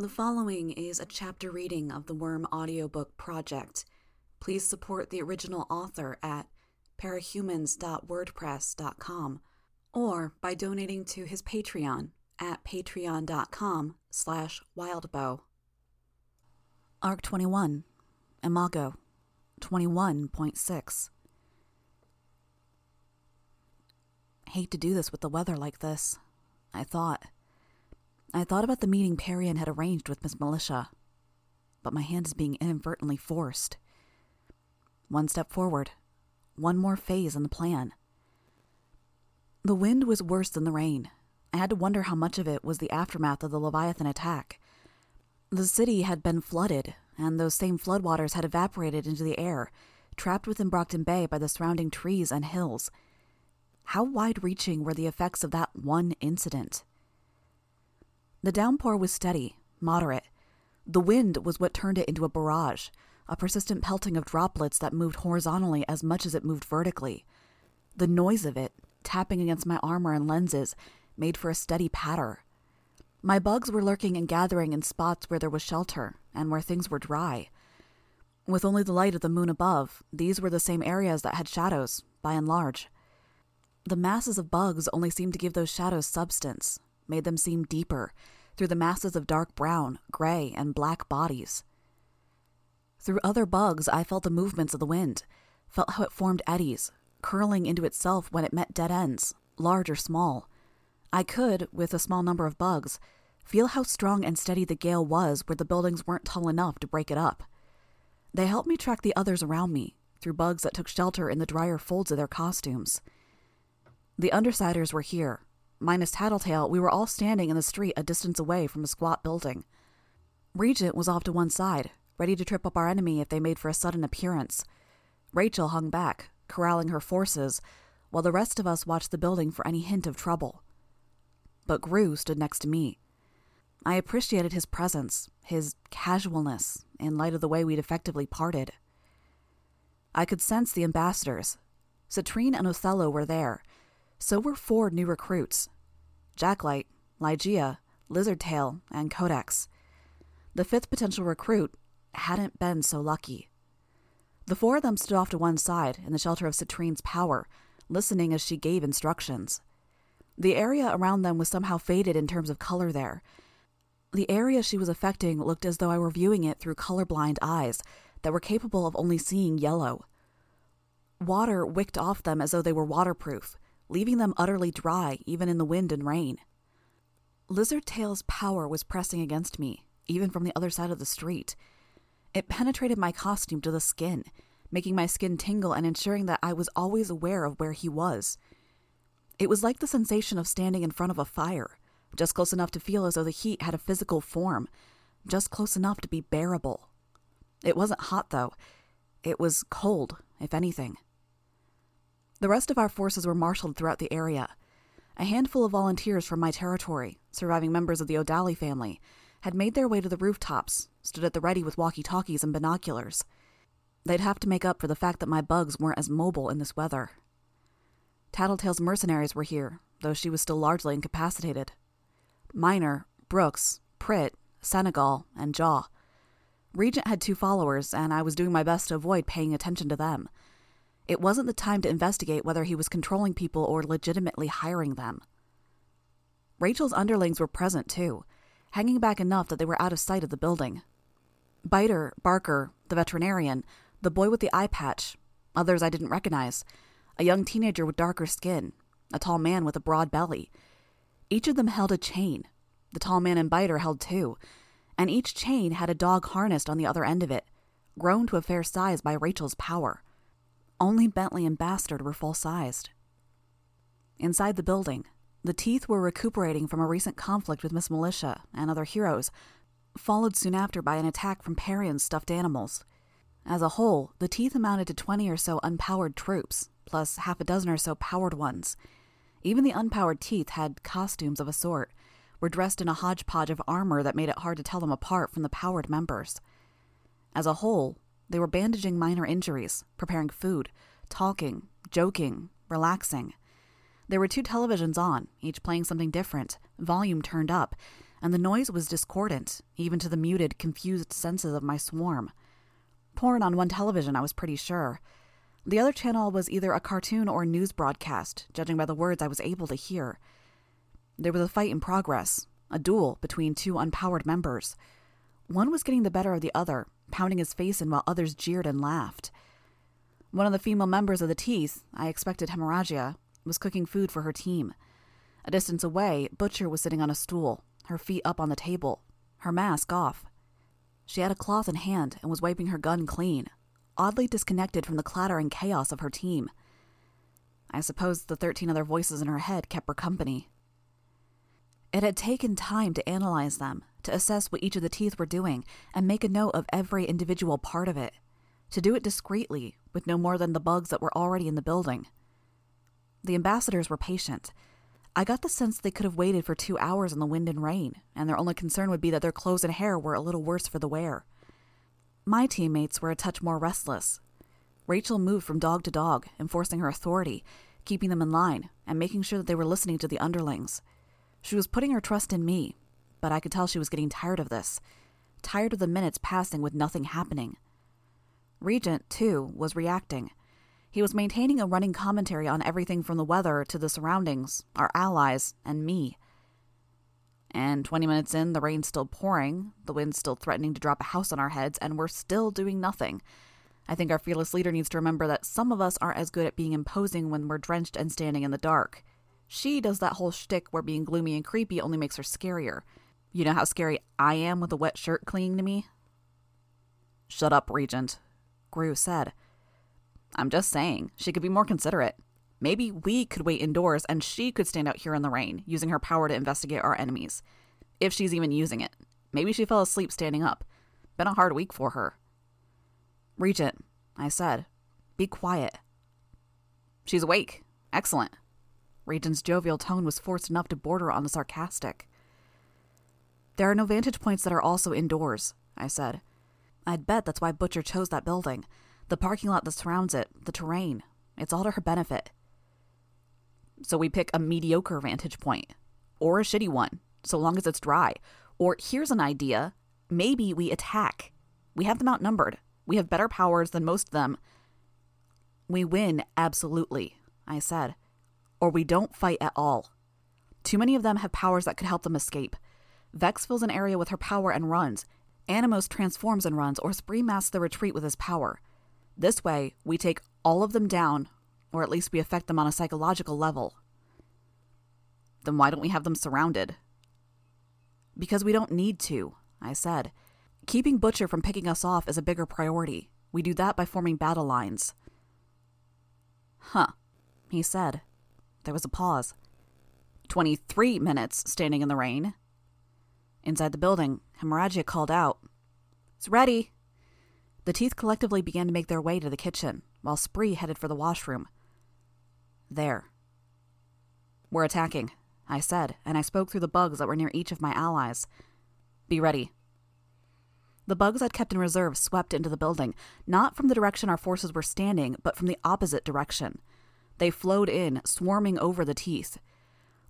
The following is a chapter reading of the Worm audiobook project. Please support the original author at parahumans.wordpress.com or by donating to his Patreon at patreon.com slash wildbow. Arc 21, Imago, 21.6 Hate to do this with the weather like this, I thought. I thought about the meeting Parian had arranged with Miss Militia, but my hand is being inadvertently forced. One step forward, one more phase in the plan. The wind was worse than the rain. I had to wonder how much of it was the aftermath of the Leviathan attack. The city had been flooded, and those same floodwaters had evaporated into the air, trapped within Brockton Bay by the surrounding trees and hills. How wide reaching were the effects of that one incident? The downpour was steady, moderate. The wind was what turned it into a barrage, a persistent pelting of droplets that moved horizontally as much as it moved vertically. The noise of it, tapping against my armor and lenses, made for a steady patter. My bugs were lurking and gathering in spots where there was shelter and where things were dry. With only the light of the moon above, these were the same areas that had shadows, by and large. The masses of bugs only seemed to give those shadows substance, made them seem deeper, through the masses of dark brown, gray, and black bodies. Through other bugs, I felt the movements of the wind, felt how it formed eddies, curling into itself when it met dead ends, large or small. I could, with a small number of bugs, feel how strong and steady the gale was where the buildings weren't tall enough to break it up. They helped me track the others around me, through bugs that took shelter in the drier folds of their costumes. The Undersiders were here, Minus Tattletale, we were all standing in the street a distance away from a squat building. Regent was off to one side, ready to trip up our enemy if they made for a sudden appearance. Rachel hung back, corralling her forces, while the rest of us watched the building for any hint of trouble. But Grue stood next to me. I appreciated his presence, his casualness, in light of the way we'd effectively parted. I could sense the ambassadors. Citrine and Othello were there, so were four new recruits Jacklight, Ligeia, Lizardtail, and Codex. The fifth potential recruit hadn't been so lucky. The four of them stood off to one side in the shelter of Citrine's power, listening as she gave instructions. The area around them was somehow faded in terms of color there. The area she was affecting looked as though I were viewing it through colorblind eyes that were capable of only seeing yellow. Water wicked off them as though they were waterproof, leaving them utterly dry even in the wind and rain. Lizardtail's power was pressing against me, even from the other side of the street. It penetrated my costume to the skin, making my skin tingle and ensuring that I was always aware of where he was. It was like the sensation of standing in front of a fire, just close enough to feel as though the heat had a physical form, just close enough to be bearable. It wasn't hot, though. It was cold, if anything. The rest of our forces were marshaled throughout the area. A handful of volunteers from my territory, surviving members of the O'Dally family, had made their way to the rooftops, stood at the ready with walkie talkies and binoculars. They'd have to make up for the fact that my bugs weren't as mobile in this weather. Tattletale's mercenaries were here, though she was still largely incapacitated. Miner, Brooks, Pritt, Senegal, and Jaw. Regent had two followers, and I was doing my best to avoid paying attention to them. It wasn't the time to investigate whether he was controlling people or legitimately hiring them. Rachel's underlings were present, too, hanging back enough that they were out of sight of the building. Biter, Barker, the veterinarian, the boy with the eye patch, others I didn't recognize, a young teenager with darker skin, a tall man with a broad belly. Each of them held a chain. The tall man and Biter held two, and each chain had a dog harnessed on the other end of it, grown to a fair size by Rachel's power. Only Bentley and Bastard were full sized. Inside the building, the teeth were recuperating from a recent conflict with Miss Militia and other heroes, followed soon after by an attack from Parian's stuffed animals. As a whole, the teeth amounted to 20 or so unpowered troops, plus half a dozen or so powered ones. Even the unpowered teeth had costumes of a sort, were dressed in a hodgepodge of armor that made it hard to tell them apart from the powered members. As a whole, they were bandaging minor injuries, preparing food, talking, joking, relaxing. There were two televisions on, each playing something different, volume turned up, and the noise was discordant, even to the muted, confused senses of my swarm. Porn on one television, I was pretty sure. The other channel was either a cartoon or a news broadcast, judging by the words I was able to hear. There was a fight in progress, a duel between two unpowered members. One was getting the better of the other, pounding his face in while others jeered and laughed. One of the female members of the Teeth, I expected hemorrhagia, was cooking food for her team. A distance away, Butcher was sitting on a stool, her feet up on the table, her mask off. She had a cloth in hand and was wiping her gun clean, oddly disconnected from the clatter and chaos of her team. I suppose the 13 other voices in her head kept her company. It had taken time to analyze them, to assess what each of the teeth were doing, and make a note of every individual part of it. To do it discreetly, with no more than the bugs that were already in the building. The ambassadors were patient. I got the sense they could have waited for two hours in the wind and rain, and their only concern would be that their clothes and hair were a little worse for the wear. My teammates were a touch more restless. Rachel moved from dog to dog, enforcing her authority, keeping them in line, and making sure that they were listening to the underlings. She was putting her trust in me, but I could tell she was getting tired of this, tired of the minutes passing with nothing happening. Regent, too, was reacting. He was maintaining a running commentary on everything from the weather to the surroundings, our allies, and me. And 20 minutes in, the rain's still pouring, the wind's still threatening to drop a house on our heads, and we're still doing nothing. I think our fearless leader needs to remember that some of us aren't as good at being imposing when we're drenched and standing in the dark. She does that whole shtick where being gloomy and creepy only makes her scarier. You know how scary I am with a wet shirt clinging to me? Shut up, Regent, Grue said. I'm just saying, she could be more considerate. Maybe we could wait indoors and she could stand out here in the rain, using her power to investigate our enemies. If she's even using it. Maybe she fell asleep standing up. Been a hard week for her. Regent, I said, be quiet. She's awake. Excellent. Regent's jovial tone was forced enough to border on the sarcastic. There are no vantage points that are also indoors, I said. I'd bet that's why Butcher chose that building. The parking lot that surrounds it, the terrain. It's all to her benefit. So we pick a mediocre vantage point, or a shitty one, so long as it's dry. Or here's an idea maybe we attack. We have them outnumbered. We have better powers than most of them. We win, absolutely, I said. Or we don't fight at all. Too many of them have powers that could help them escape. Vex fills an area with her power and runs. Animos transforms and runs, or Spree masks the retreat with his power. This way, we take all of them down, or at least we affect them on a psychological level. Then why don't we have them surrounded? Because we don't need to, I said. Keeping Butcher from picking us off is a bigger priority. We do that by forming battle lines. Huh, he said. There was a pause. Twenty three minutes standing in the rain. Inside the building, Hemorrhagia called out, It's ready. The teeth collectively began to make their way to the kitchen, while Spree headed for the washroom. There. We're attacking, I said, and I spoke through the bugs that were near each of my allies. Be ready. The bugs I'd kept in reserve swept into the building, not from the direction our forces were standing, but from the opposite direction. They flowed in, swarming over the teeth.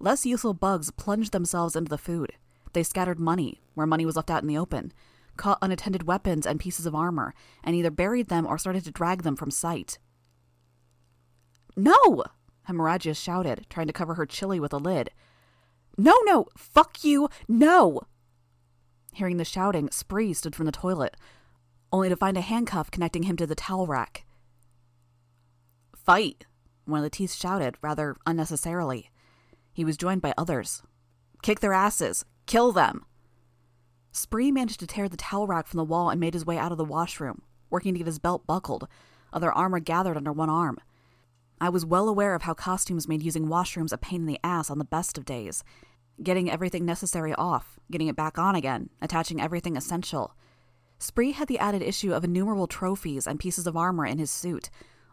Less useful bugs plunged themselves into the food. They scattered money, where money was left out in the open, caught unattended weapons and pieces of armor, and either buried them or started to drag them from sight. No! Hemorrhagia shouted, trying to cover her chili with a lid. No, no! Fuck you! No! Hearing the shouting, Spree stood from the toilet, only to find a handcuff connecting him to the towel rack. Fight! One of the teeth shouted, rather unnecessarily. He was joined by others. Kick their asses! Kill them! Spree managed to tear the towel rack from the wall and made his way out of the washroom, working to get his belt buckled, other armor gathered under one arm. I was well aware of how costumes made using washrooms a pain in the ass on the best of days. Getting everything necessary off, getting it back on again, attaching everything essential. Spree had the added issue of innumerable trophies and pieces of armor in his suit,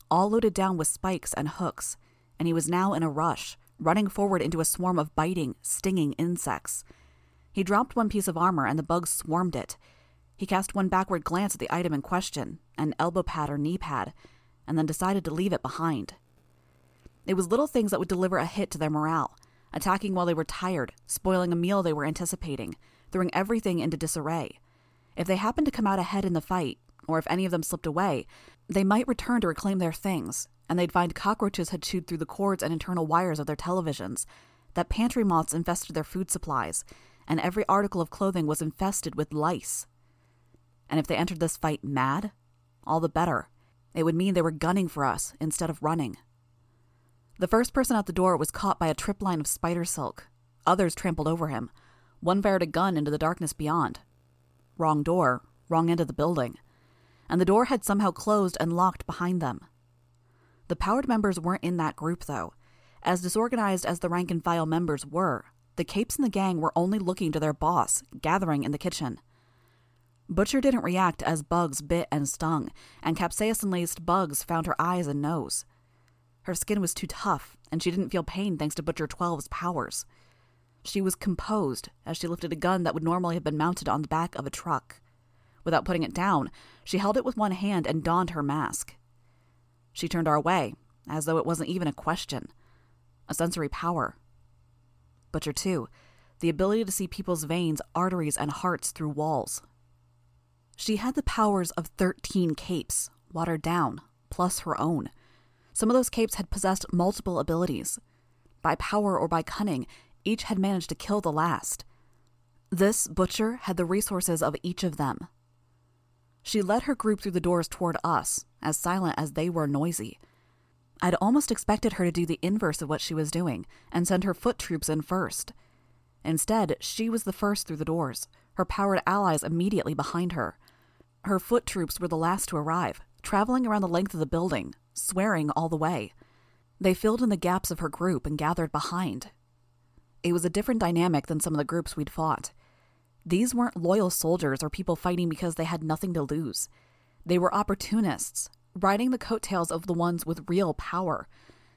all loaded down with spikes and hooks, and he was now in a rush, running forward into a swarm of biting, stinging insects. He dropped one piece of armor and the bugs swarmed it. He cast one backward glance at the item in question, an elbow pad or knee pad, and then decided to leave it behind. It was little things that would deliver a hit to their morale attacking while they were tired, spoiling a meal they were anticipating, throwing everything into disarray. If they happened to come out ahead in the fight, or if any of them slipped away, they might return to reclaim their things, and they'd find cockroaches had chewed through the cords and internal wires of their televisions, that pantry moths infested their food supplies, and every article of clothing was infested with lice. And if they entered this fight mad, all the better. It would mean they were gunning for us instead of running. The first person out the door was caught by a trip line of spider silk. Others trampled over him. One fired a gun into the darkness beyond. Wrong door, wrong end of the building. And the door had somehow closed and locked behind them. The powered members weren't in that group, though. As disorganized as the rank and file members were, the capes in the gang were only looking to their boss, gathering in the kitchen. Butcher didn't react as bugs bit and stung, and capsaicin laced bugs found her eyes and nose. Her skin was too tough, and she didn't feel pain thanks to Butcher 12's powers. She was composed as she lifted a gun that would normally have been mounted on the back of a truck. Without putting it down, she held it with one hand and donned her mask. She turned our way, as though it wasn't even a question. A sensory power. Butcher 2, the ability to see people's veins, arteries, and hearts through walls. She had the powers of 13 capes, watered down, plus her own. Some of those capes had possessed multiple abilities. By power or by cunning, each had managed to kill the last. This butcher had the resources of each of them. She led her group through the doors toward us, as silent as they were noisy. I'd almost expected her to do the inverse of what she was doing and send her foot troops in first. Instead, she was the first through the doors, her powered allies immediately behind her. Her foot troops were the last to arrive, traveling around the length of the building, swearing all the way. They filled in the gaps of her group and gathered behind. It was a different dynamic than some of the groups we'd fought. These weren't loyal soldiers or people fighting because they had nothing to lose. They were opportunists, riding the coattails of the ones with real power,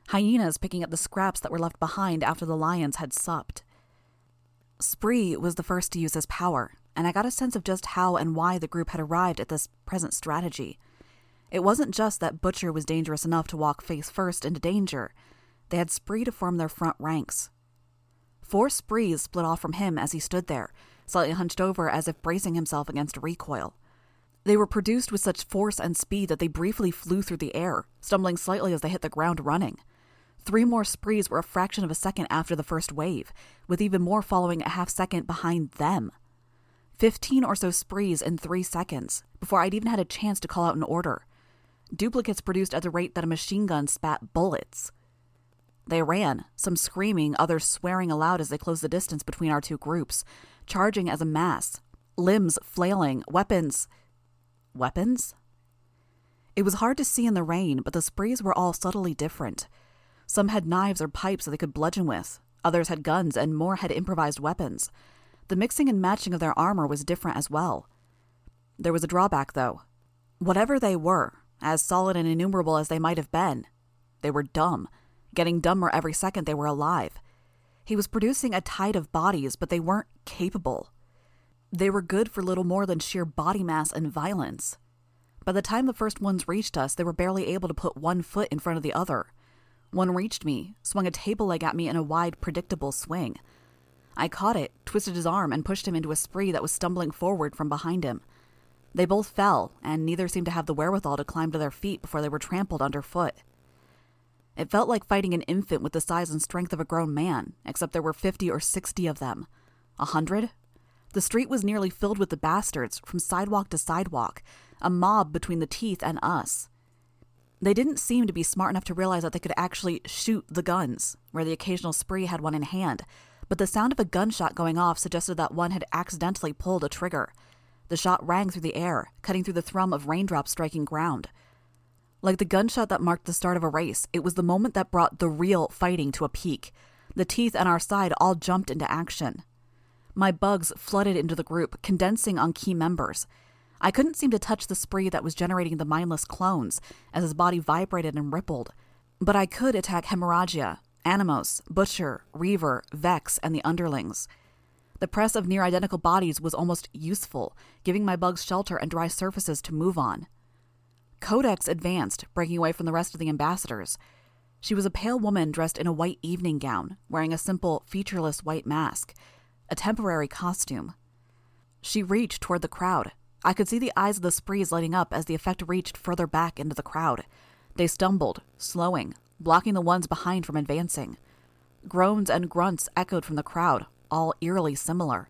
hyenas picking up the scraps that were left behind after the lions had supped. Spree was the first to use his power, and I got a sense of just how and why the group had arrived at this present strategy. It wasn't just that Butcher was dangerous enough to walk face first into danger, they had Spree to form their front ranks. Four Sprees split off from him as he stood there, slightly hunched over as if bracing himself against a recoil. They were produced with such force and speed that they briefly flew through the air, stumbling slightly as they hit the ground running. Three more sprees were a fraction of a second after the first wave, with even more following a half second behind them. 15 or so sprees in three seconds, before I'd even had a chance to call out an order. Duplicates produced at the rate that a machine gun spat bullets. They ran, some screaming, others swearing aloud as they closed the distance between our two groups, charging as a mass, limbs flailing, weapons. Weapons? It was hard to see in the rain, but the sprees were all subtly different. Some had knives or pipes that they could bludgeon with, others had guns, and more had improvised weapons. The mixing and matching of their armor was different as well. There was a drawback, though. Whatever they were, as solid and innumerable as they might have been, they were dumb, getting dumber every second they were alive. He was producing a tide of bodies, but they weren't capable. They were good for little more than sheer body mass and violence. By the time the first ones reached us, they were barely able to put one foot in front of the other. One reached me, swung a table leg at me in a wide, predictable swing. I caught it, twisted his arm, and pushed him into a spree that was stumbling forward from behind him. They both fell, and neither seemed to have the wherewithal to climb to their feet before they were trampled underfoot. It felt like fighting an infant with the size and strength of a grown man, except there were fifty or sixty of them. A hundred? The street was nearly filled with the bastards, from sidewalk to sidewalk, a mob between the teeth and us. They didn't seem to be smart enough to realize that they could actually shoot the guns, where the occasional spree had one in hand, but the sound of a gunshot going off suggested that one had accidentally pulled a trigger. The shot rang through the air, cutting through the thrum of raindrops striking ground. Like the gunshot that marked the start of a race, it was the moment that brought the real fighting to a peak. The teeth on our side all jumped into action. My bugs flooded into the group, condensing on key members. I couldn't seem to touch the spree that was generating the mindless clones as his body vibrated and rippled, but I could attack Hemorrhagia, Animos, Butcher, Reaver, Vex, and the underlings. The press of near identical bodies was almost useful, giving my bugs shelter and dry surfaces to move on. Codex advanced, breaking away from the rest of the ambassadors. She was a pale woman dressed in a white evening gown, wearing a simple, featureless white mask, a temporary costume. She reached toward the crowd. I could see the eyes of the sprees lighting up as the effect reached further back into the crowd. They stumbled, slowing, blocking the ones behind from advancing. Groans and grunts echoed from the crowd, all eerily similar.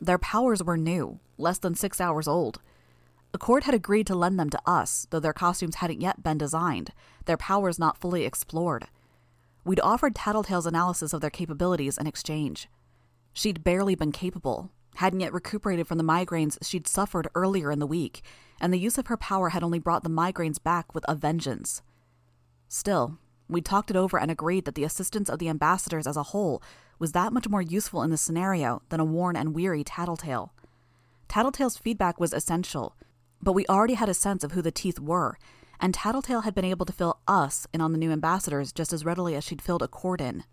Their powers were new, less than six hours old. Accord had agreed to lend them to us, though their costumes hadn't yet been designed, their powers not fully explored. We'd offered Tattletale's analysis of their capabilities in exchange. She'd barely been capable, hadn't yet recuperated from the migraines she'd suffered earlier in the week, and the use of her power had only brought the migraines back with a vengeance. Still, we talked it over and agreed that the assistance of the ambassadors as a whole was that much more useful in this scenario than a worn and weary Tattletale. Tattletale's feedback was essential, but we already had a sense of who the teeth were, and Tattletale had been able to fill us in on the new ambassadors just as readily as she'd filled Accord in.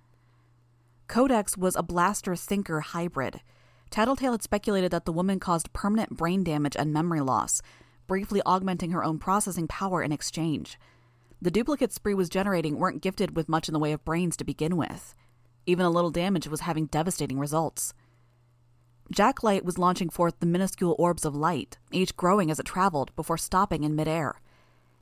Codex was a blaster thinker hybrid. Tattletale had speculated that the woman caused permanent brain damage and memory loss, briefly augmenting her own processing power in exchange. The duplicate spree was generating weren't gifted with much in the way of brains to begin with. Even a little damage was having devastating results. Jacklight was launching forth the minuscule orbs of light, each growing as it traveled before stopping in midair.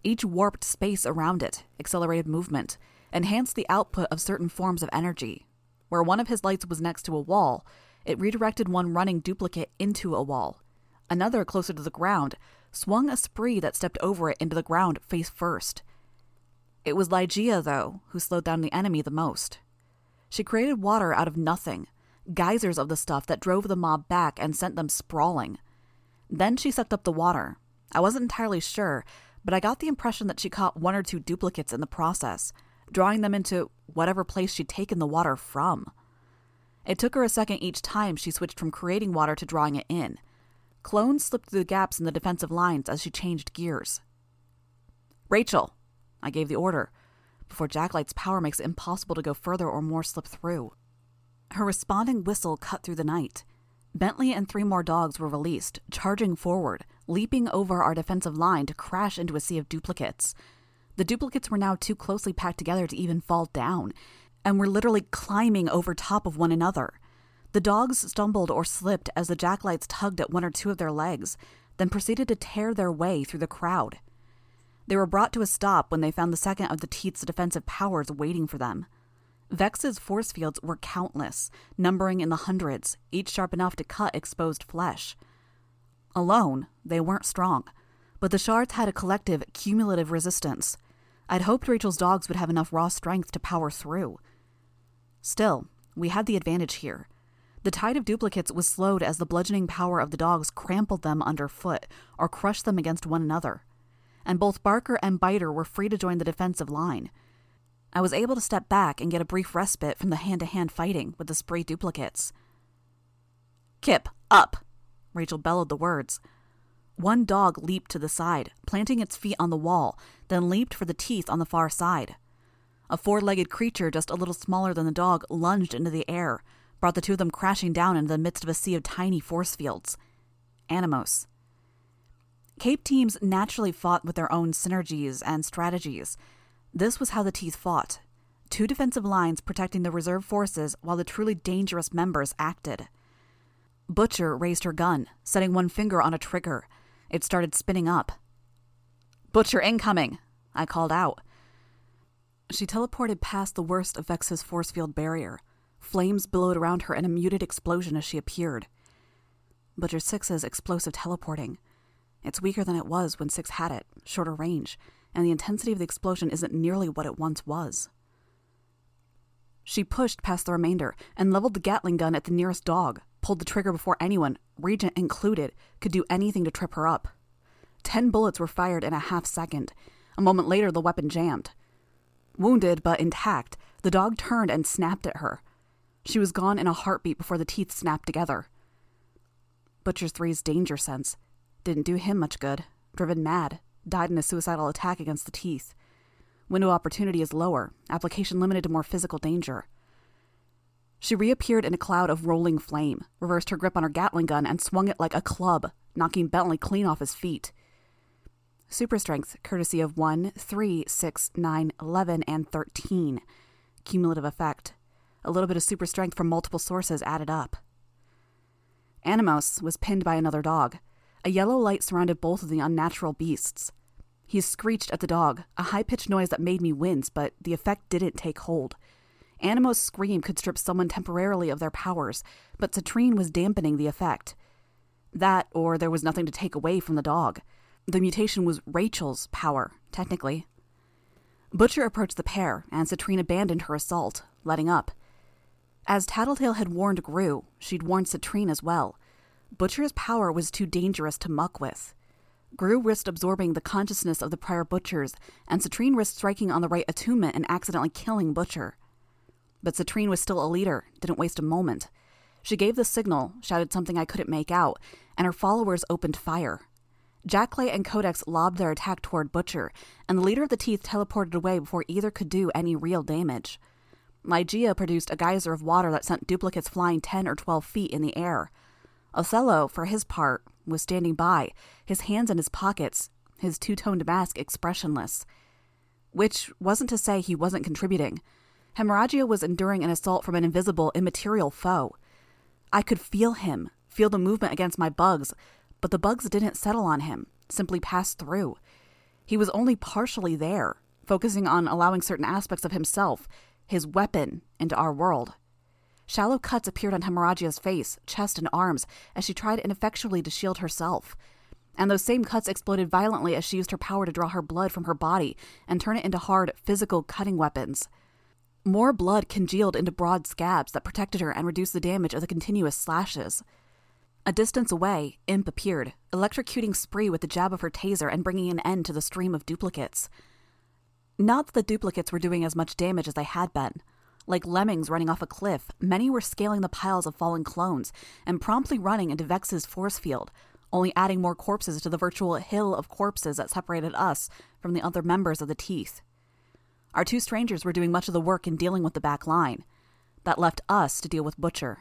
Each warped space around it, accelerated movement, enhanced the output of certain forms of energy. Where one of his lights was next to a wall, it redirected one running duplicate into a wall. Another, closer to the ground, swung a spree that stepped over it into the ground face first. It was Ligeia, though, who slowed down the enemy the most. She created water out of nothing, geysers of the stuff that drove the mob back and sent them sprawling. Then she sucked up the water. I wasn't entirely sure, but I got the impression that she caught one or two duplicates in the process, drawing them into whatever place she'd taken the water from. It took her a second each time she switched from creating water to drawing it in. Clones slipped through the gaps in the defensive lines as she changed gears. Rachel, I gave the order, before Jacklight's power makes it impossible to go further or more slip through. Her responding whistle cut through the night. Bentley and three more dogs were released, charging forward, leaping over our defensive line to crash into a sea of duplicates. The duplicates were now too closely packed together to even fall down, and were literally climbing over top of one another. The dogs stumbled or slipped as the jacklights tugged at one or two of their legs, then proceeded to tear their way through the crowd. They were brought to a stop when they found the second of the Teeth's defensive powers waiting for them. Vex's force fields were countless, numbering in the hundreds, each sharp enough to cut exposed flesh. Alone, they weren't strong, but the shards had a collective, cumulative resistance. I'd hoped Rachel's dogs would have enough raw strength to power through. Still, we had the advantage here. The tide of duplicates was slowed as the bludgeoning power of the dogs crumpled them underfoot or crushed them against one another. And both Barker and Biter were free to join the defensive line. I was able to step back and get a brief respite from the hand to hand fighting with the spree duplicates. Kip, up! Rachel bellowed the words. One dog leaped to the side, planting its feet on the wall, then leaped for the teeth on the far side. A four legged creature just a little smaller than the dog lunged into the air, brought the two of them crashing down into the midst of a sea of tiny force fields. Animos. Cape teams naturally fought with their own synergies and strategies, this was how the Teeth fought two defensive lines protecting the reserve forces while the truly dangerous members acted. Butcher raised her gun, setting one finger on a trigger. It started spinning up. Butcher incoming! I called out. She teleported past the worst of Vex's force field barrier. Flames billowed around her in a muted explosion as she appeared. Butcher Six's explosive teleporting. It's weaker than it was when 6 had it, shorter range, and the intensity of the explosion isn't nearly what it once was. She pushed past the remainder and leveled the Gatling gun at the nearest dog, pulled the trigger before anyone, Regent included, could do anything to trip her up. Ten bullets were fired in a half second. A moment later, the weapon jammed. Wounded but intact, the dog turned and snapped at her. She was gone in a heartbeat before the teeth snapped together. Butcher Three's danger sense didn't do him much good, driven mad, died in a suicidal attack against the teeth. Window opportunity is lower, application limited to more physical danger. She reappeared in a cloud of rolling flame, reversed her grip on her Gatling gun, and swung it like a club, knocking Bentley clean off his feet. Super strength, courtesy of 1, 3, 6, 9, 11, and 13. Cumulative effect. A little bit of super strength from multiple sources added up. Animos was pinned by another dog. A yellow light surrounded both of the unnatural beasts. He screeched at the dog, a high pitched noise that made me wince, but the effect didn't take hold. Animo's scream could strip someone temporarily of their powers, but Citrine was dampening the effect. That, or there was nothing to take away from the dog. The mutation was Rachel's power, technically. Butcher approached the pair, and Citrine abandoned her assault, letting up. As Tattletale had warned Grue, she'd warned Citrine as well. Butcher's power was too dangerous to muck with. Grue risked absorbing the consciousness of the prior butchers, and Citrine risked striking on the right attunement and accidentally killing Butcher. But Citrine was still a leader, didn't waste a moment. She gave the signal, shouted something I couldn't make out, and her followers opened fire. Jacklight and Codex lobbed their attack toward Butcher, and the leader of the Teeth teleported away before either could do any real damage. Ligeia produced a geyser of water that sent duplicates flying 10 or 12 feet in the air. Othello, for his part, was standing by, his hands in his pockets, his two toned mask expressionless. Which wasn't to say he wasn't contributing. Hemorrhagia was enduring an assault from an invisible, immaterial foe. I could feel him, feel the movement against my bugs, but the bugs didn't settle on him, simply passed through. He was only partially there, focusing on allowing certain aspects of himself, his weapon, into our world. Shallow cuts appeared on Hemorrhagia's face, chest, and arms as she tried ineffectually to shield herself. And those same cuts exploded violently as she used her power to draw her blood from her body and turn it into hard, physical cutting weapons. More blood congealed into broad scabs that protected her and reduced the damage of the continuous slashes. A distance away, Imp appeared, electrocuting Spree with the jab of her taser and bringing an end to the stream of duplicates. Not that the duplicates were doing as much damage as they had been. Like lemmings running off a cliff, many were scaling the piles of fallen clones and promptly running into Vex's force field, only adding more corpses to the virtual hill of corpses that separated us from the other members of the Teeth. Our two strangers were doing much of the work in dealing with the back line. That left us to deal with Butcher.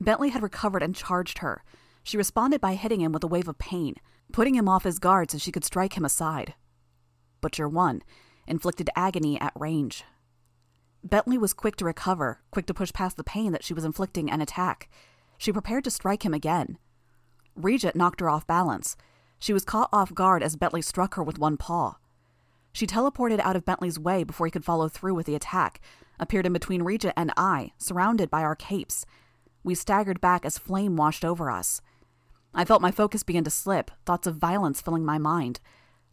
Bentley had recovered and charged her. She responded by hitting him with a wave of pain, putting him off his guard so she could strike him aside. Butcher One, inflicted agony at range. Bentley was quick to recover, quick to push past the pain that she was inflicting and attack. She prepared to strike him again. Regent knocked her off balance. She was caught off guard as Bentley struck her with one paw. She teleported out of Bentley's way before he could follow through with the attack, appeared in between Regent and I, surrounded by our capes. We staggered back as flame washed over us. I felt my focus begin to slip, thoughts of violence filling my mind.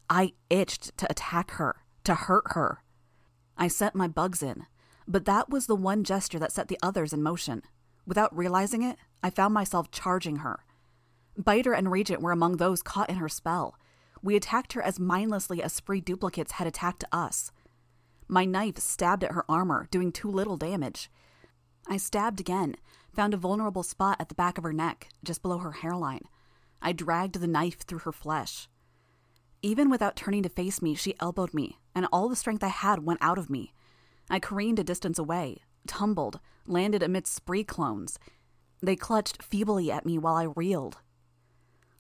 I itched to attack her, to hurt her. I sent my bugs in, but that was the one gesture that set the others in motion. Without realizing it, I found myself charging her. Biter and Regent were among those caught in her spell. We attacked her as mindlessly as spree duplicates had attacked us. My knife stabbed at her armor, doing too little damage. I stabbed again, found a vulnerable spot at the back of her neck, just below her hairline. I dragged the knife through her flesh. Even without turning to face me, she elbowed me, and all the strength I had went out of me. I careened a distance away, tumbled, landed amidst spree clones. They clutched feebly at me while I reeled.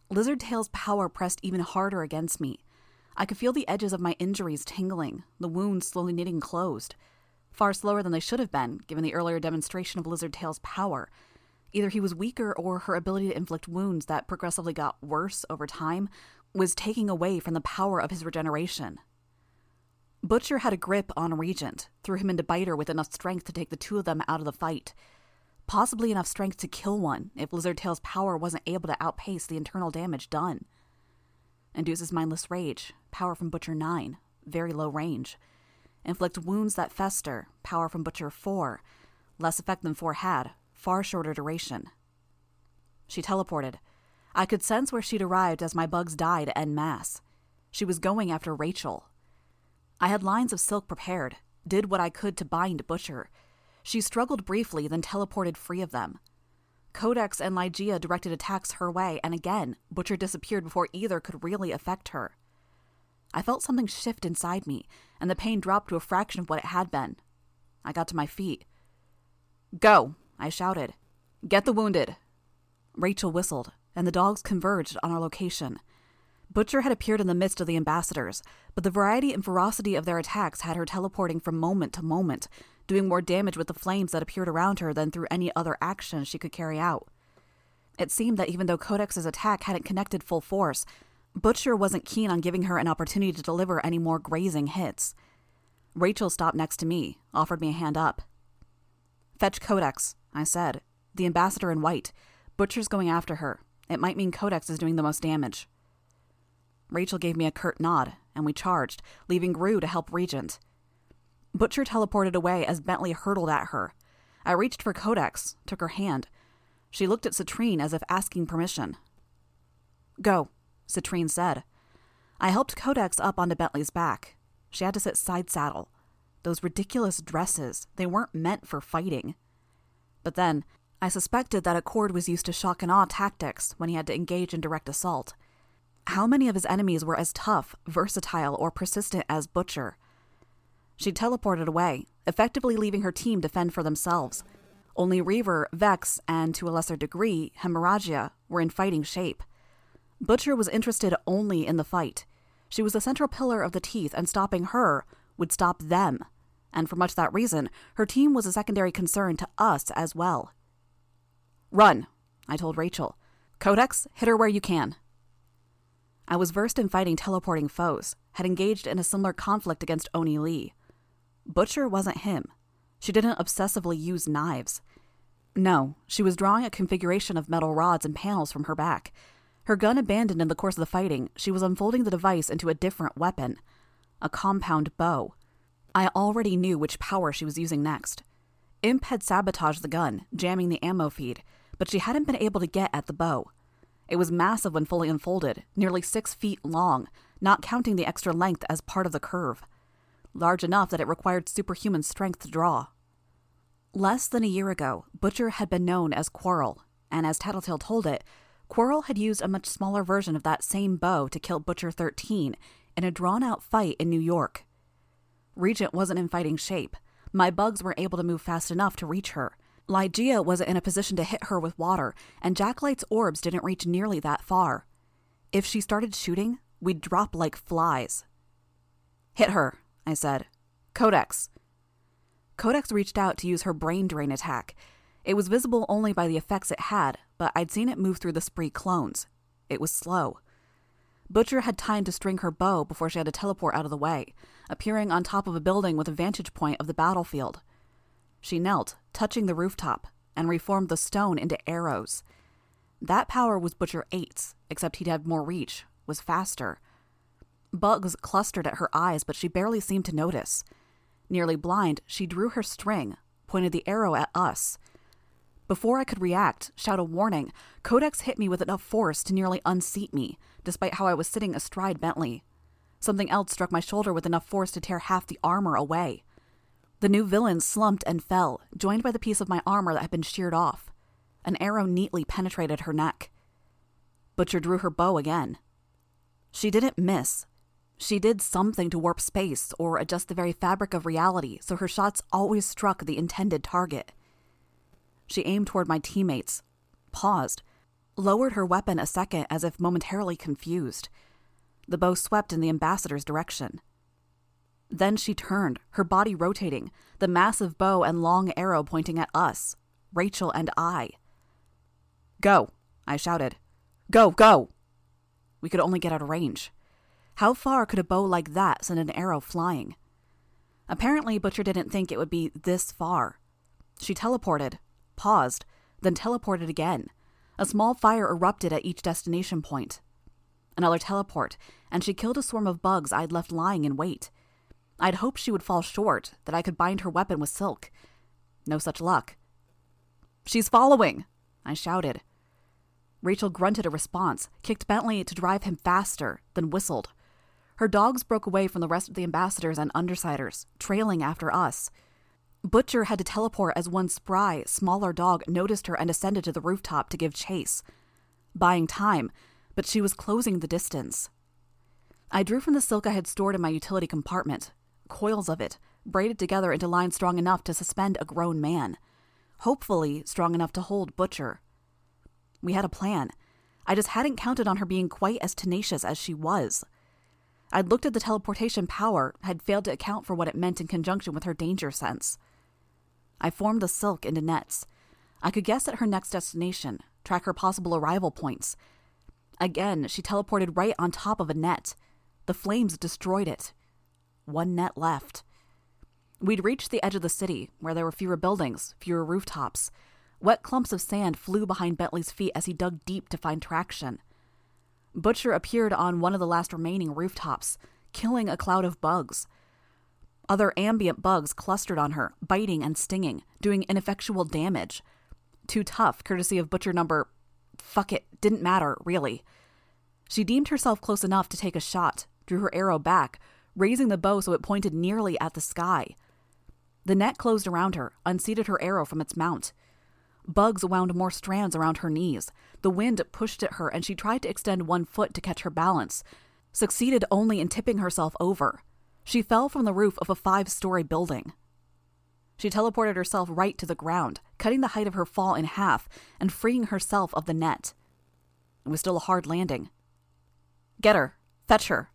Lizard Tail's power pressed even harder against me. I could feel the edges of my injuries tingling, the wounds slowly knitting closed. Far slower than they should have been, given the earlier demonstration of Lizard Tail's power. Either he was weaker or her ability to inflict wounds that progressively got worse over time was taking away from the power of his regeneration. Butcher had a grip on Regent, threw him into Biter with enough strength to take the two of them out of the fight. Possibly enough strength to kill one if Lizardtail's power wasn't able to outpace the internal damage done. Induces mindless rage, power from Butcher 9, very low range. Inflict wounds that fester, power from Butcher 4, less effect than 4 had, far shorter duration. She teleported. I could sense where she'd arrived as my bugs died en masse. She was going after Rachel. I had lines of silk prepared, did what I could to bind Butcher. She struggled briefly, then teleported free of them. Codex and Ligeia directed attacks her way, and again, Butcher disappeared before either could really affect her. I felt something shift inside me, and the pain dropped to a fraction of what it had been. I got to my feet. Go, I shouted. Get the wounded. Rachel whistled, and the dogs converged on our location. Butcher had appeared in the midst of the ambassadors, but the variety and ferocity of their attacks had her teleporting from moment to moment, doing more damage with the flames that appeared around her than through any other action she could carry out. It seemed that even though Codex's attack hadn't connected full force, Butcher wasn't keen on giving her an opportunity to deliver any more grazing hits. Rachel stopped next to me, offered me a hand up. Fetch Codex, I said. The ambassador in white. Butcher's going after her. It might mean Codex is doing the most damage. Rachel gave me a curt nod, and we charged, leaving Grue to help Regent. Butcher teleported away as Bentley hurtled at her. I reached for Codex, took her hand. She looked at Citrine as if asking permission. Go, Citrine said. I helped Codex up onto Bentley's back. She had to sit side saddle. Those ridiculous dresses, they weren't meant for fighting. But then, I suspected that Accord was used to shock and awe tactics when he had to engage in direct assault. How many of his enemies were as tough, versatile, or persistent as Butcher? She teleported away, effectively leaving her team to fend for themselves. Only Reaver, Vex, and to a lesser degree, Hemorrhagia were in fighting shape. Butcher was interested only in the fight. She was the central pillar of the teeth, and stopping her would stop them. And for much that reason, her team was a secondary concern to us as well. Run, I told Rachel. Codex, hit her where you can. I was versed in fighting teleporting foes, had engaged in a similar conflict against Oni Lee. Butcher wasn't him. She didn't obsessively use knives. No, she was drawing a configuration of metal rods and panels from her back. Her gun abandoned in the course of the fighting, she was unfolding the device into a different weapon a compound bow. I already knew which power she was using next. Imp had sabotaged the gun, jamming the ammo feed, but she hadn't been able to get at the bow. It was massive when fully unfolded, nearly six feet long, not counting the extra length as part of the curve large enough that it required superhuman strength to draw. Less than a year ago, Butcher had been known as Quarrel, and as Tattletale told it, Quarrel had used a much smaller version of that same bow to kill Butcher 13 in a drawn out fight in New York. Regent wasn't in fighting shape. My bugs were able to move fast enough to reach her. Ligeia wasn't in a position to hit her with water, and Jacklight's orbs didn't reach nearly that far. If she started shooting, we'd drop like flies. Hit her, I said. Codex. Codex reached out to use her brain drain attack. It was visible only by the effects it had, but I'd seen it move through the spree clones. It was slow. Butcher had time to string her bow before she had to teleport out of the way, appearing on top of a building with a vantage point of the battlefield. She knelt, touching the rooftop, and reformed the stone into arrows. That power was Butcher 8's, except he'd have more reach, was faster. Bugs clustered at her eyes, but she barely seemed to notice. Nearly blind, she drew her string, pointed the arrow at us. Before I could react, shout a warning, Codex hit me with enough force to nearly unseat me, despite how I was sitting astride Bentley. Something else struck my shoulder with enough force to tear half the armor away. The new villain slumped and fell, joined by the piece of my armor that had been sheared off. An arrow neatly penetrated her neck. Butcher drew her bow again. She didn't miss, she did something to warp space or adjust the very fabric of reality so her shots always struck the intended target. She aimed toward my teammates, paused, lowered her weapon a second as if momentarily confused. The bow swept in the ambassador's direction. Then she turned, her body rotating, the massive bow and long arrow pointing at us, Rachel and I. Go, I shouted. Go, go! We could only get out of range. How far could a bow like that send an arrow flying? Apparently, Butcher didn't think it would be this far. She teleported, paused, then teleported again. A small fire erupted at each destination point. Another teleport, and she killed a swarm of bugs I'd left lying in wait. I'd hoped she would fall short, that I could bind her weapon with silk. No such luck. She's following! I shouted. Rachel grunted a response, kicked Bentley to drive him faster, then whistled. Her dogs broke away from the rest of the ambassadors and undersiders, trailing after us. Butcher had to teleport as one spry, smaller dog noticed her and ascended to the rooftop to give chase. Buying time, but she was closing the distance. I drew from the silk I had stored in my utility compartment, coils of it, braided together into lines strong enough to suspend a grown man, hopefully strong enough to hold Butcher. We had a plan. I just hadn't counted on her being quite as tenacious as she was. I'd looked at the teleportation power, had failed to account for what it meant in conjunction with her danger sense. I formed the silk into nets. I could guess at her next destination, track her possible arrival points. Again, she teleported right on top of a net. The flames destroyed it. One net left. We'd reached the edge of the city, where there were fewer buildings, fewer rooftops. Wet clumps of sand flew behind Bentley's feet as he dug deep to find traction. Butcher appeared on one of the last remaining rooftops, killing a cloud of bugs. Other ambient bugs clustered on her, biting and stinging, doing ineffectual damage. Too tough, courtesy of Butcher number. Fuck it, didn't matter, really. She deemed herself close enough to take a shot, drew her arrow back, raising the bow so it pointed nearly at the sky. The net closed around her, unseated her arrow from its mount. Bugs wound more strands around her knees. The wind pushed at her, and she tried to extend one foot to catch her balance, succeeded only in tipping herself over. She fell from the roof of a five story building. She teleported herself right to the ground, cutting the height of her fall in half and freeing herself of the net. It was still a hard landing. Get her! Fetch her!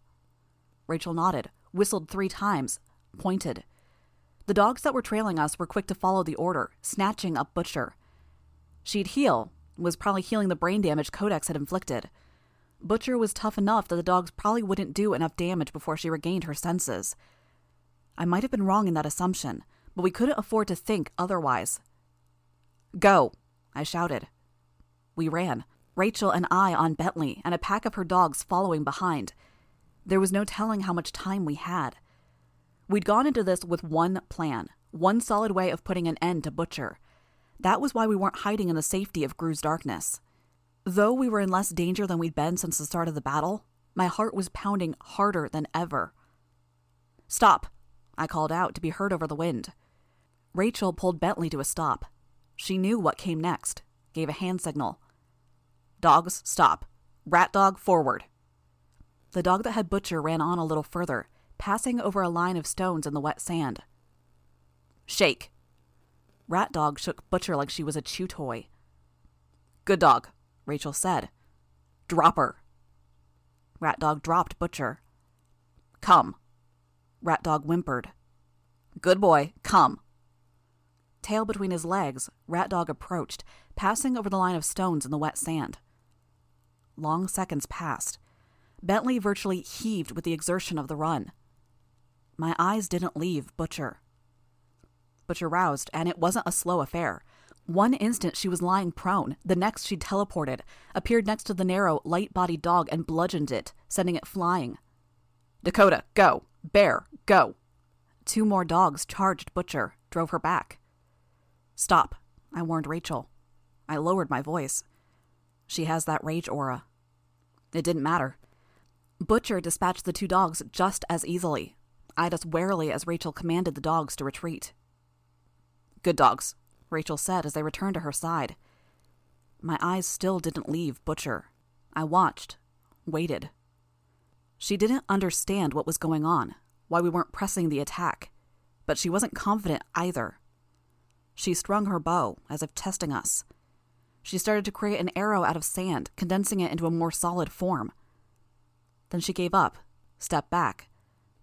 Rachel nodded, whistled three times, pointed. The dogs that were trailing us were quick to follow the order, snatching up Butcher. She'd heal, was probably healing the brain damage Codex had inflicted. Butcher was tough enough that the dogs probably wouldn't do enough damage before she regained her senses. I might have been wrong in that assumption, but we couldn't afford to think otherwise. Go, I shouted. We ran, Rachel and I on Bentley, and a pack of her dogs following behind. There was no telling how much time we had. We'd gone into this with one plan, one solid way of putting an end to Butcher. That was why we weren't hiding in the safety of Grue's darkness. Though we were in less danger than we'd been since the start of the battle, my heart was pounding harder than ever. Stop, I called out to be heard over the wind. Rachel pulled Bentley to a stop. She knew what came next, gave a hand signal. Dogs, stop. Rat dog, forward. The dog that had Butcher ran on a little further, passing over a line of stones in the wet sand. Shake, Rat Dog shook Butcher like she was a chew toy. Good dog, Rachel said. Drop her. Rat Dog dropped Butcher. Come. Rat Dog whimpered. Good boy, come. Tail between his legs, Rat Dog approached, passing over the line of stones in the wet sand. Long seconds passed. Bentley virtually heaved with the exertion of the run. My eyes didn't leave Butcher. Butcher roused, and it wasn't a slow affair. One instant she was lying prone, the next she teleported, appeared next to the narrow, light bodied dog and bludgeoned it, sending it flying. Dakota, go! Bear, go! Two more dogs charged Butcher, drove her back. Stop, I warned Rachel. I lowered my voice. She has that rage aura. It didn't matter. Butcher dispatched the two dogs just as easily, eyed us warily as Rachel commanded the dogs to retreat. Good dogs, Rachel said as they returned to her side. My eyes still didn't leave Butcher. I watched, waited. She didn't understand what was going on, why we weren't pressing the attack, but she wasn't confident either. She strung her bow, as if testing us. She started to create an arrow out of sand, condensing it into a more solid form. Then she gave up, stepped back.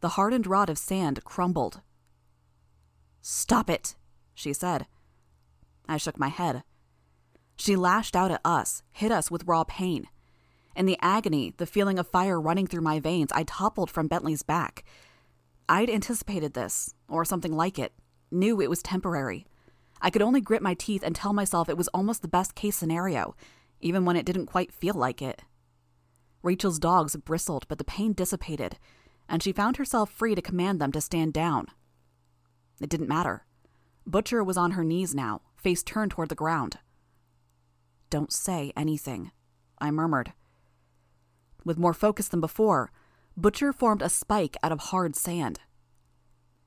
The hardened rod of sand crumbled. Stop it, she said. I shook my head. She lashed out at us, hit us with raw pain. In the agony, the feeling of fire running through my veins, I toppled from Bentley's back. I'd anticipated this, or something like it, knew it was temporary. I could only grit my teeth and tell myself it was almost the best case scenario, even when it didn't quite feel like it. Rachel's dogs bristled, but the pain dissipated, and she found herself free to command them to stand down. It didn't matter. Butcher was on her knees now, face turned toward the ground. Don't say anything, I murmured. With more focus than before, Butcher formed a spike out of hard sand.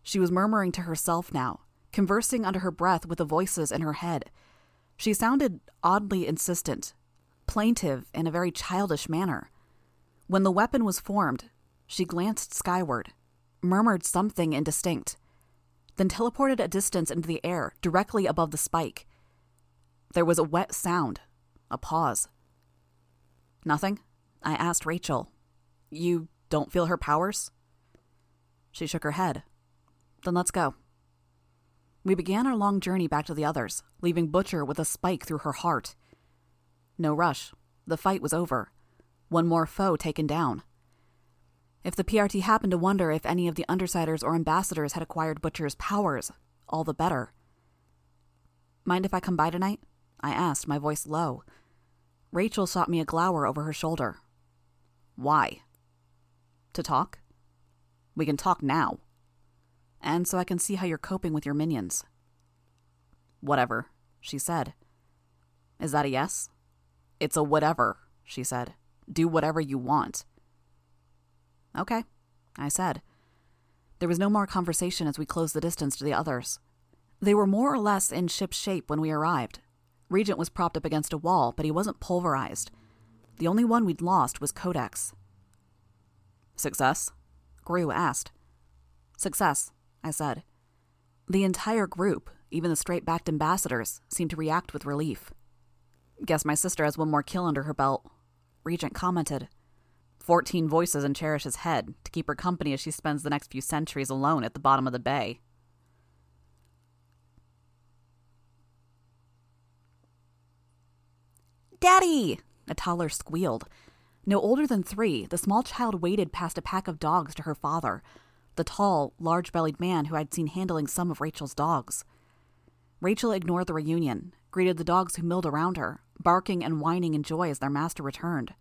She was murmuring to herself now, conversing under her breath with the voices in her head. She sounded oddly insistent, plaintive in a very childish manner. When the weapon was formed, she glanced skyward, murmured something indistinct then teleported a distance into the air, directly above the spike. There was a wet sound, a pause. Nothing? I asked Rachel. You don't feel her powers? She shook her head. Then let's go. We began our long journey back to the others, leaving Butcher with a spike through her heart. No rush. The fight was over. One more foe taken down. If the PRT happened to wonder if any of the Undersiders or ambassadors had acquired Butcher's powers, all the better. Mind if I come by tonight? I asked, my voice low. Rachel shot me a glower over her shoulder. Why? To talk? We can talk now. And so I can see how you're coping with your minions. Whatever, she said. Is that a yes? It's a whatever, she said. Do whatever you want. Okay, I said. There was no more conversation as we closed the distance to the others. They were more or less in ship shape when we arrived. Regent was propped up against a wall, but he wasn't pulverized. The only one we'd lost was Codex. Success? Grue asked. Success, I said. The entire group, even the straight backed ambassadors, seemed to react with relief. Guess my sister has one more kill under her belt, Regent commented. Fourteen voices in Cherish's head to keep her company as she spends the next few centuries alone at the bottom of the bay. Daddy! A toddler squealed. No older than three, the small child waded past a pack of dogs to her father, the tall, large bellied man who I'd seen handling some of Rachel's dogs. Rachel ignored the reunion, greeted the dogs who milled around her, barking and whining in joy as their master returned.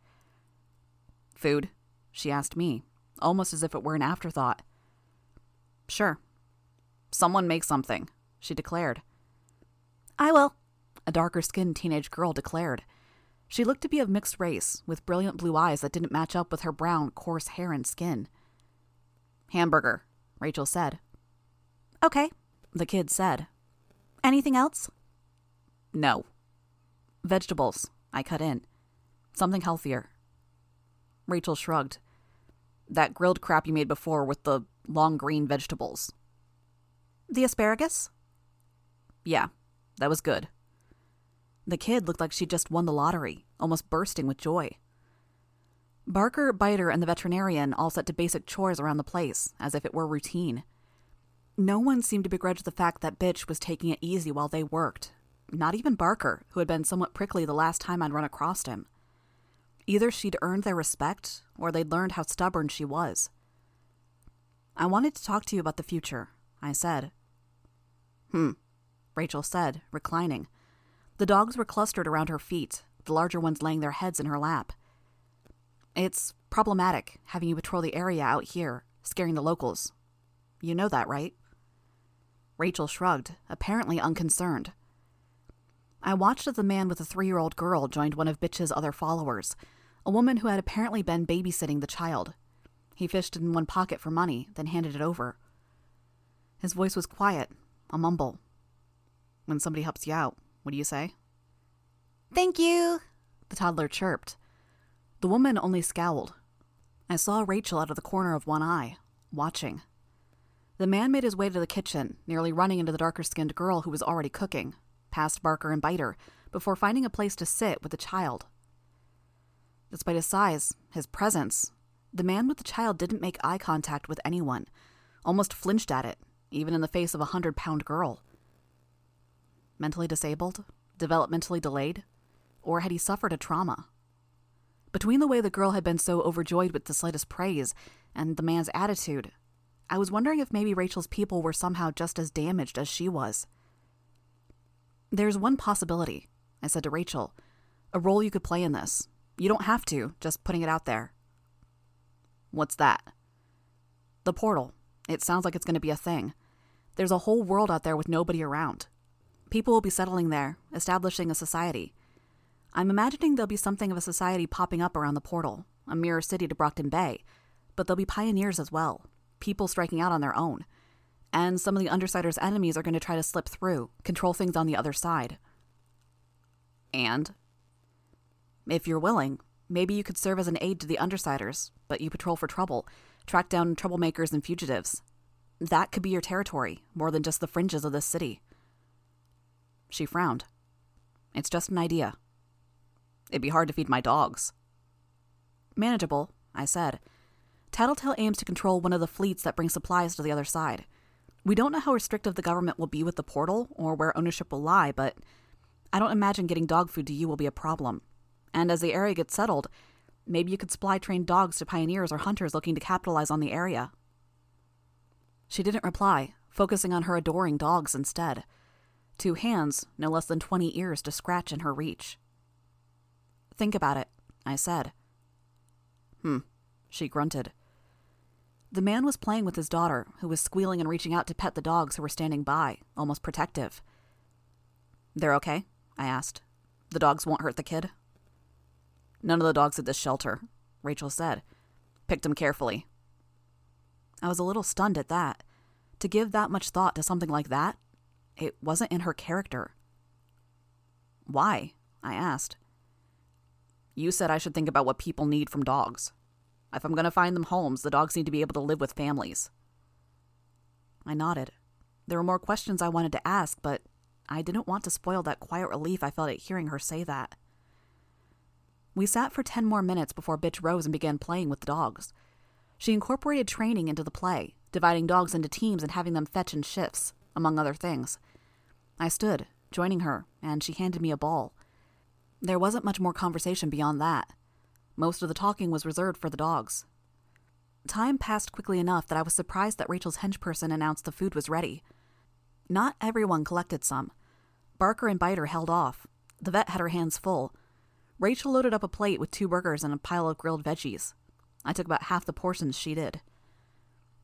Food? She asked me, almost as if it were an afterthought. Sure. Someone make something, she declared. I will, a darker skinned teenage girl declared. She looked to be of mixed race, with brilliant blue eyes that didn't match up with her brown, coarse hair and skin. Hamburger, Rachel said. Okay, the kid said. Anything else? No. Vegetables, I cut in. Something healthier. Rachel shrugged. That grilled crap you made before with the long green vegetables. The asparagus? Yeah, that was good. The kid looked like she'd just won the lottery, almost bursting with joy. Barker, Biter, and the veterinarian all set to basic chores around the place, as if it were routine. No one seemed to begrudge the fact that Bitch was taking it easy while they worked. Not even Barker, who had been somewhat prickly the last time I'd run across him. Either she'd earned their respect, or they'd learned how stubborn she was. I wanted to talk to you about the future, I said. Hmm, Rachel said, reclining. The dogs were clustered around her feet, the larger ones laying their heads in her lap. It's problematic having you patrol the area out here, scaring the locals. You know that, right? Rachel shrugged, apparently unconcerned. I watched as the man with the three year old girl joined one of Bitch's other followers, a woman who had apparently been babysitting the child. He fished in one pocket for money, then handed it over. His voice was quiet, a mumble. When somebody helps you out, what do you say? Thank you, the toddler chirped. The woman only scowled. I saw Rachel out of the corner of one eye, watching. The man made his way to the kitchen, nearly running into the darker skinned girl who was already cooking, past Barker and Biter, before finding a place to sit with the child. Despite his size, his presence, the man with the child didn't make eye contact with anyone, almost flinched at it, even in the face of a hundred pound girl. Mentally disabled? Developmentally delayed? Or had he suffered a trauma? Between the way the girl had been so overjoyed with the slightest praise and the man's attitude, I was wondering if maybe Rachel's people were somehow just as damaged as she was. There's one possibility, I said to Rachel. A role you could play in this. You don't have to, just putting it out there. What's that? The portal. It sounds like it's going to be a thing. There's a whole world out there with nobody around. People will be settling there, establishing a society. I'm imagining there'll be something of a society popping up around the portal, a mirror city to Brockton Bay, but there'll be pioneers as well, people striking out on their own. And some of the Undersiders' enemies are going to try to slip through, control things on the other side. And? If you're willing, maybe you could serve as an aide to the Undersiders, but you patrol for trouble, track down troublemakers and fugitives. That could be your territory, more than just the fringes of this city. She frowned. It's just an idea. It'd be hard to feed my dogs. Manageable, I said. Tattletale aims to control one of the fleets that bring supplies to the other side. We don't know how restrictive the government will be with the portal or where ownership will lie, but I don't imagine getting dog food to you will be a problem. And as the area gets settled, maybe you could supply trained dogs to pioneers or hunters looking to capitalize on the area. She didn't reply, focusing on her adoring dogs instead. Two hands, no less than 20 ears to scratch in her reach. Think about it, I said. Hmm, she grunted. The man was playing with his daughter, who was squealing and reaching out to pet the dogs who were standing by, almost protective. They're okay? I asked. The dogs won't hurt the kid? None of the dogs at this shelter, Rachel said. Picked them carefully. I was a little stunned at that. To give that much thought to something like that, it wasn't in her character. Why? I asked. You said I should think about what people need from dogs. If I'm going to find them homes, the dogs need to be able to live with families. I nodded. There were more questions I wanted to ask, but I didn't want to spoil that quiet relief I felt at hearing her say that. We sat for ten more minutes before Bitch rose and began playing with the dogs. She incorporated training into the play, dividing dogs into teams and having them fetch in shifts, among other things. I stood, joining her, and she handed me a ball. There wasn't much more conversation beyond that. Most of the talking was reserved for the dogs. Time passed quickly enough that I was surprised that Rachel's henchperson announced the food was ready. Not everyone collected some. Barker and Biter held off. The vet had her hands full. Rachel loaded up a plate with two burgers and a pile of grilled veggies. I took about half the portions she did.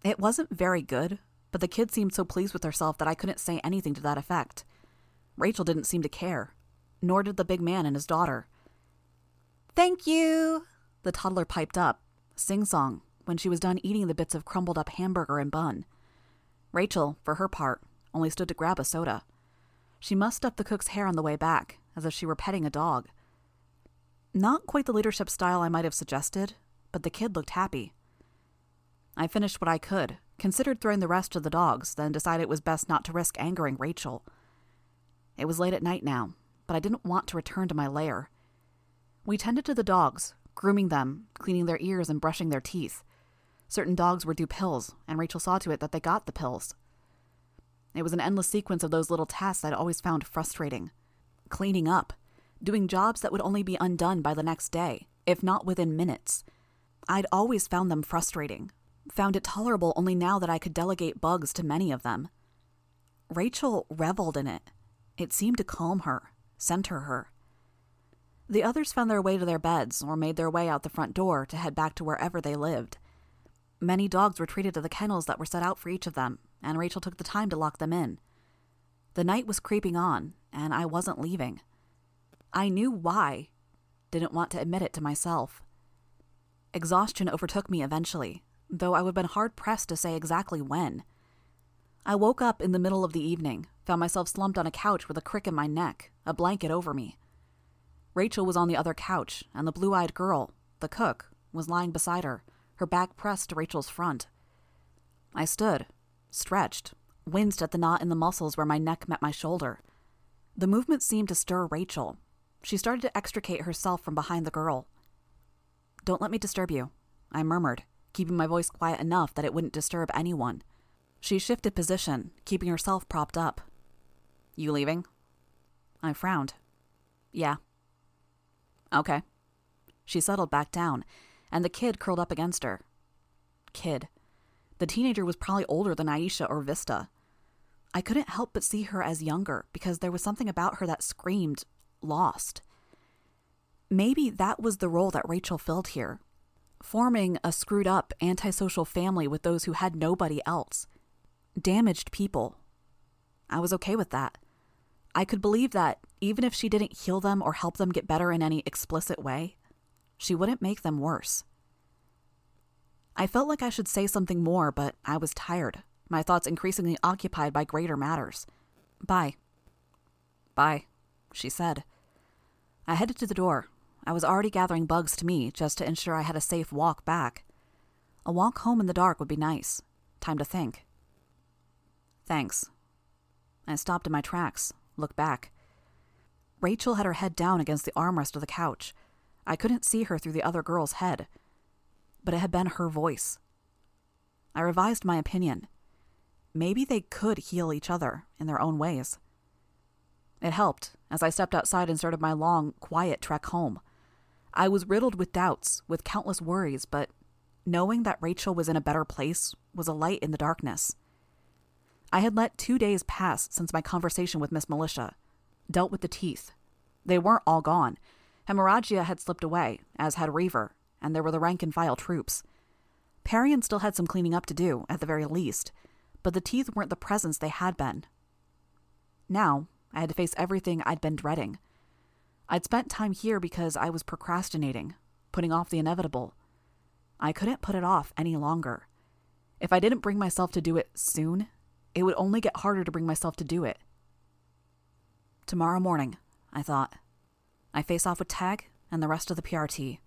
It wasn't very good, but the kid seemed so pleased with herself that I couldn't say anything to that effect. Rachel didn't seem to care, nor did the big man and his daughter. Thank you, the toddler piped up, sing song, when she was done eating the bits of crumbled up hamburger and bun. Rachel, for her part, only stood to grab a soda. She mussed up the cook's hair on the way back, as if she were petting a dog. Not quite the leadership style I might have suggested, but the kid looked happy. I finished what I could, considered throwing the rest to the dogs, then decided it was best not to risk angering Rachel. It was late at night now, but I didn't want to return to my lair. We tended to the dogs, grooming them, cleaning their ears, and brushing their teeth. Certain dogs were due pills, and Rachel saw to it that they got the pills. It was an endless sequence of those little tasks I'd always found frustrating. Cleaning up, doing jobs that would only be undone by the next day, if not within minutes. I'd always found them frustrating, found it tolerable only now that I could delegate bugs to many of them. Rachel reveled in it. It seemed to calm her, center her. The others found their way to their beds or made their way out the front door to head back to wherever they lived. Many dogs retreated to the kennels that were set out for each of them, and Rachel took the time to lock them in. The night was creeping on, and I wasn't leaving. I knew why, didn't want to admit it to myself. Exhaustion overtook me eventually, though I would have been hard pressed to say exactly when. I woke up in the middle of the evening, found myself slumped on a couch with a crick in my neck, a blanket over me. Rachel was on the other couch, and the blue eyed girl, the cook, was lying beside her, her back pressed to Rachel's front. I stood, stretched, winced at the knot in the muscles where my neck met my shoulder. The movement seemed to stir Rachel. She started to extricate herself from behind the girl. Don't let me disturb you, I murmured, keeping my voice quiet enough that it wouldn't disturb anyone. She shifted position, keeping herself propped up. You leaving? I frowned. Yeah. Okay. She settled back down, and the kid curled up against her. Kid. The teenager was probably older than Aisha or Vista. I couldn't help but see her as younger because there was something about her that screamed lost. Maybe that was the role that Rachel filled here forming a screwed up antisocial family with those who had nobody else. Damaged people. I was okay with that. I could believe that even if she didn't heal them or help them get better in any explicit way, she wouldn't make them worse. I felt like I should say something more, but I was tired, my thoughts increasingly occupied by greater matters. Bye. Bye, she said. I headed to the door. I was already gathering bugs to me just to ensure I had a safe walk back. A walk home in the dark would be nice. Time to think. Thanks. I stopped in my tracks, looked back. Rachel had her head down against the armrest of the couch. I couldn't see her through the other girl's head. but it had been her voice. I revised my opinion. Maybe they could heal each other in their own ways. It helped as I stepped outside and started my long, quiet trek home. I was riddled with doubts, with countless worries, but knowing that Rachel was in a better place was a light in the darkness. I had let two days pass since my conversation with Miss Militia, dealt with the teeth. They weren't all gone. Hemorrhagia had slipped away, as had Reaver, and there were the rank and file troops. Parian still had some cleaning up to do, at the very least, but the teeth weren't the presence they had been. Now, I had to face everything I'd been dreading. I'd spent time here because I was procrastinating, putting off the inevitable. I couldn't put it off any longer. If I didn't bring myself to do it soon, it would only get harder to bring myself to do it. Tomorrow morning, I thought. I face off with Tagg and the rest of the PRT.